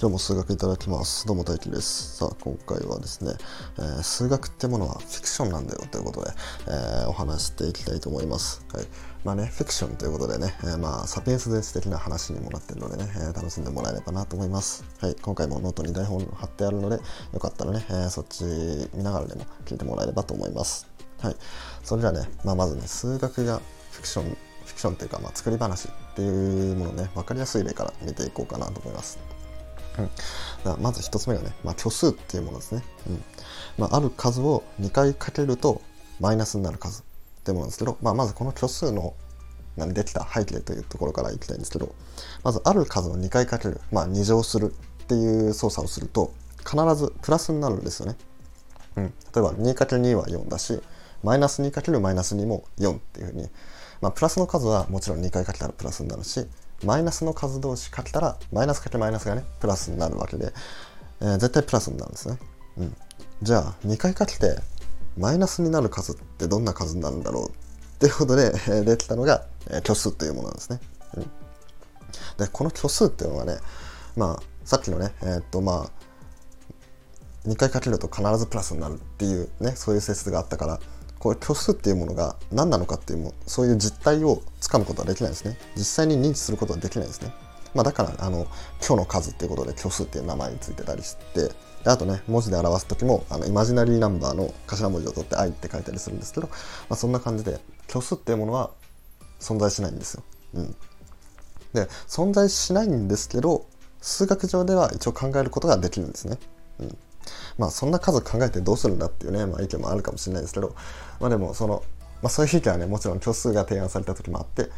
今日も数学いただきます。どうも大輝です。さあ、今回はですね、えー、数学ってものはフィクションなんだよということで、えー、お話していきたいと思います。はい。まあね、フィクションということでね、えー、まあ、サピエンス全史的な話にもなってるのでね、え楽しんでもらえればなと思います。はい。今回もノートに台本貼ってあるので、よかったらね、えそっち見ながらでも聞いてもらえればと思います。はい。それじゃあね、まあ、まずね、数学がフィクション、フィクションっていうか、まあ、作り話っていうものね、分かりやすい例から見ていこうかなと思います。うん、まず1つ目がね、まあ、虚数っていうものですね、うん。まあ、ある数を2回かけるとマイナスになる数っていうものですけど、まあ、まずこの虚数のできた背景というところからいきたいんですけどまずある数を2回かける、まあ、2乗するっていう操作をすると必ずプラスになるんですよね、うん、例えば 2×2 は4だしマイナス 2× マイナス2も4っていうふうに、まあ、プラスの数はもちろん2回かけたらプラスになるしマイナスの数同士かけたらマイナスかけマイナスがねプラスになるわけで、えー、絶対プラスになるんですね、うん、じゃあ2回かけてマイナスになる数ってどんな数になるんだろうっていうことで、えー、できたのが、えー、虚数というものなんですね、うん、でこの虚数っていうのはねまあさっきのねえー、っとまあ2回かけると必ずプラスになるっていうねそういう説があったからこれ虚数っていうものが何なのかっていうもそういう実態をつかむことはできないですね。実際に認知することはできないですね、まあ、だからあの虚の数っていうことで虚数っていう名前についてたりしてあとね文字で表す時もあのイマジナリーナンバーの頭文字を取って「愛」って書いたりするんですけど、まあ、そんな感じで虚数っていうものは存在しないんですよ、うん、で存在しないんですけど数学上では一応考えることができるんですね、うん。まあそんな数考えてどうするんだっていうね、まあ、意見もあるかもしれないですけど、まあでもその、まあそういう意見はね、もちろん虚数が提案された時もあって、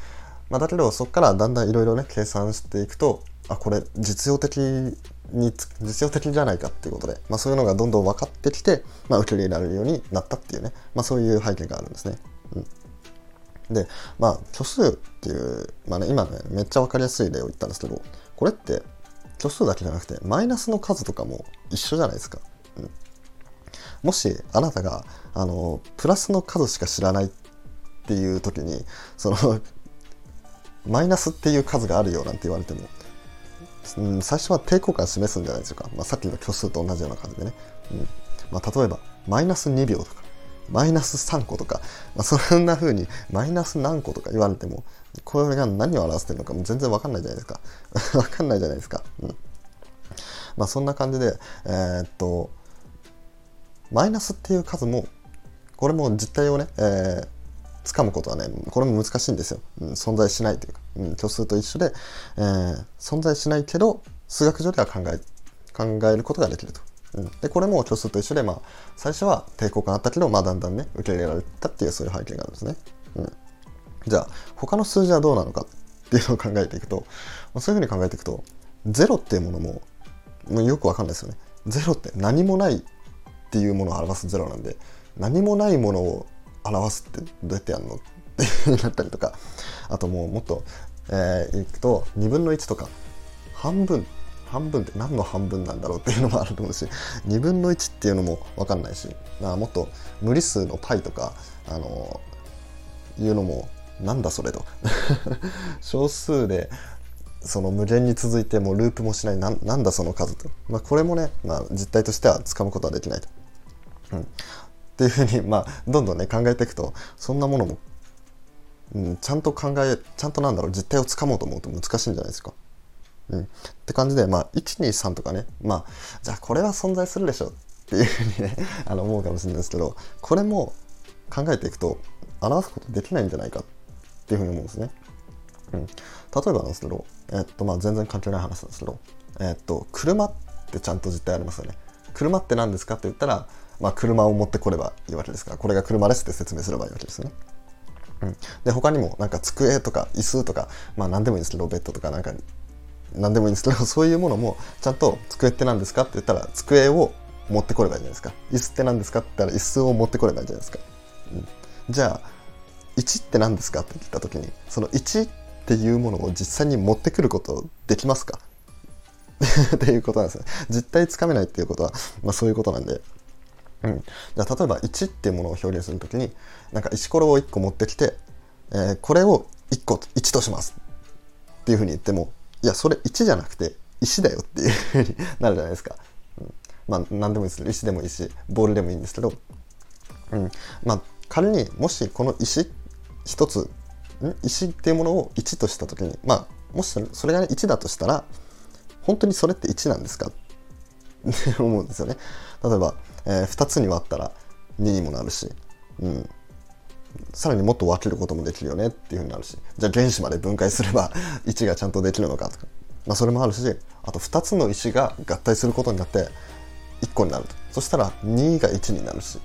まあだけどそこからだんだんいろいろね、計算していくと、あ、これ実用的に、実用的じゃないかっていうことで、まあそういうのがどんどん分かってきて、まあ受け入れられるようになったっていうね、まあそういう背景があるんですね。うん。で、まあ虚数っていう、まあね、今ね、めっちゃ分かりやすい例を言ったんですけど、これって虚数だけじゃなくてマイナスの数とかも一緒じゃないですか。うん、もしあなたがあのプラスの数しか知らないっていう時にその マイナスっていう数があるよなんて言われても、うん、最初は抵抗感示すんじゃないでしょうか、まあ、さっきの虚数と同じような感じでね、うん。まあ、例えばマイナス2秒とか。マイナス3個とか、まあ、そんな風にマイナス何個とか言われてもこれが何を表してるのかも全然わかんないじゃないですか。わかんないじゃないですか、うん。まあ、そんな感じでえー、っとマイナスっていう数もこれも実態をね、えー、掴むことはねこれも難しいんですよ、うん、存在しないというか、うん、虚数と一緒で、えー、存在しないけど数学上では考え考えることができると、うん、でこれも虚数と一緒で、まあ、最初は抵抗感あったけど、まあ、だんだんね受け入れられたっていうそういう背景があるんですね、うん、じゃあ他の数字はどうなのかっていうのを考えていくと、まあ、そういうふうに考えていくと0っていうものももうよくわかんないですよね。0って何もないっていうものを表すゼロなんで何もないものを表すってどうやってやるのっていうふうになったりとかあともうもっと、えー、いくと2分の1とか半分半分って何の半分なんだろうっていうのもあると思うし 2分の1っていうのも分かんないしもっと無理数の π とかあのいうのもなんだそれと。小数でその無限に続いてもループもしないなんだその数と、まあ、これもね、まあ、実態としてはつかむことはできないと。うん、っていうふうに、まあ、どんどんね考えていくとそんなものも、うん、ちゃんと考えちゃんとなんだろう実態をつかもうと思うと難しいんじゃないですか。うん、って感じで、まあ、123とかね、まあ、じゃあこれは存在するでしょっていうふうにね あの思うかもしれないですけどこれも考えていくと表すことできないんじゃないかっていうふうに思うんですね。うん、例えばなんですけど、えっとまあ、全然関係ない話なんですけど、えっと、車ってちゃんと実態ありますよね。車って何ですかって言ったらまあ、車を持ってこればいいわけですからこれが車ですって説明すればいいわけですね。うん、で他にもなんか机とか椅子とかまあ何でもいいんですけどベッドとかなんか何でもいいんですけど そういうものもちゃんと机って何ですかって言ったら机を持ってこればいいじゃないですか。椅子って何ですかって言ったら椅子を持ってこればいいじゃないですか、うん、じゃあ1って何ですかって言った時にその1っていうものを実際に持ってくることできますか？っていうことなんですね。実態つかめないっていうことは、まあ、そういうことなんで。うん、じゃあ例えば1っていうものを表現するときになんか石ころを1個持ってきて、えー、これを1個1とします。っていうふうに言ってもいやそれ1じゃなくて石だよっていうふうになるじゃないですか。うん、まあ何でもいいですけど石でもいいしボールでもいいんですけど、うん、まあ仮にもしこの石一つ石っていうものを1とした時にまあもしそれが、1だとしたら本当にそれって1なんですか？って思うんですよね。例えば、えー、2つに割ったら2にもなるし、うん、さらにもっと分けることもできるよねっていうふうになるしじゃあ原子まで分解すれば 1がちゃんとできるのかとか、まあ、それもあるしあと2つの石が合体することになって1個になるとそしたら2が1になるし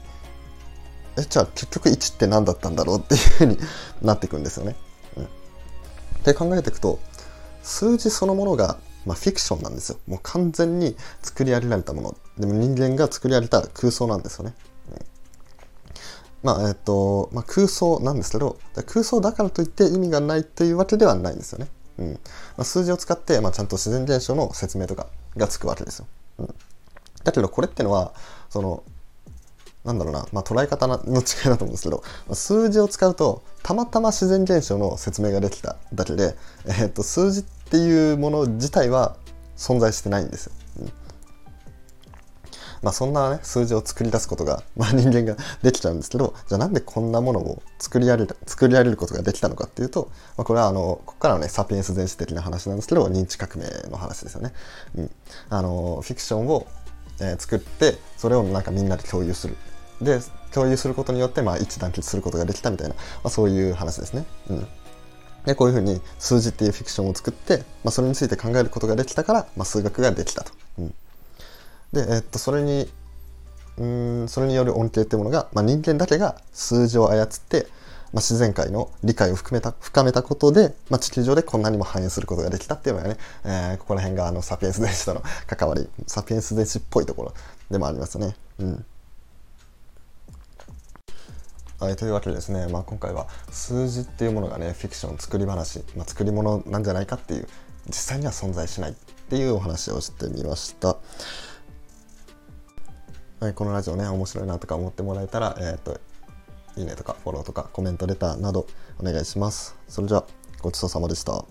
えじゃあ結局1って何だったんだろうっていうふうになっていくんですよね。うん、って考えていくと数字そのものが、まあ、フィクションなんですよ。もう完全に作り上げられたもの。でも人間が作り上げた空想なんですよね。まあえっとまあ、空想なんですけど空想だからといって意味がないというわけではないんですよね。うんまあ、数字を使って、まあ、ちゃんと自然現象の説明とかがつくわけですよ。うん、だけどこれってのはそのなんだろうな、まあ、捉え方の違いだと思うんですけど、まあ、数字を使うとたまたま自然現象の説明ができただけで、えー、っと数字っていうもの自体は存在してないんですよ。うんまあ、そんな、ね、数字を作り出すことが、まあ、人間ができちゃうんですけどじゃあなんでこんなものを作り上げる作り上げることができたのかっていうと、まあ、これはあのここからのねサピエンス電子的な話なんですけど認知革命の話ですよね。うん、あのフィクションを、えー、作ってそれをなんかみんなで共有するで共有することによって、まあ、一致団結することができたみたいな、まあ、そういう話ですね。うんでこういうふうに数字っていうフィクションを作って、まあ、それについて考えることができたから、まあ、数学ができたと。うん、で、えっとそれにうんそれによる恩恵っていうものが、まあ、人間だけが数字を操って、まあ、自然界の理解を含めた深めたことで、まあ、地球上でこんなにも反映することができたっていうのがね、えー、ここら辺があのサピエンス電子との 関わりサピエンス電子っぽいところでもありますね。うんはい、というわけでですね、まあ、今回は数字っていうものがねフィクション作り話、まあ、作り物なんじゃないかっていう実際には存在しないっていうお話をしてみました。はい、このラジオね面白いなとか思ってもらえたら、えーと、いいねとかフォローとかコメントレターなどお願いします。それじゃあごちそうさまでした。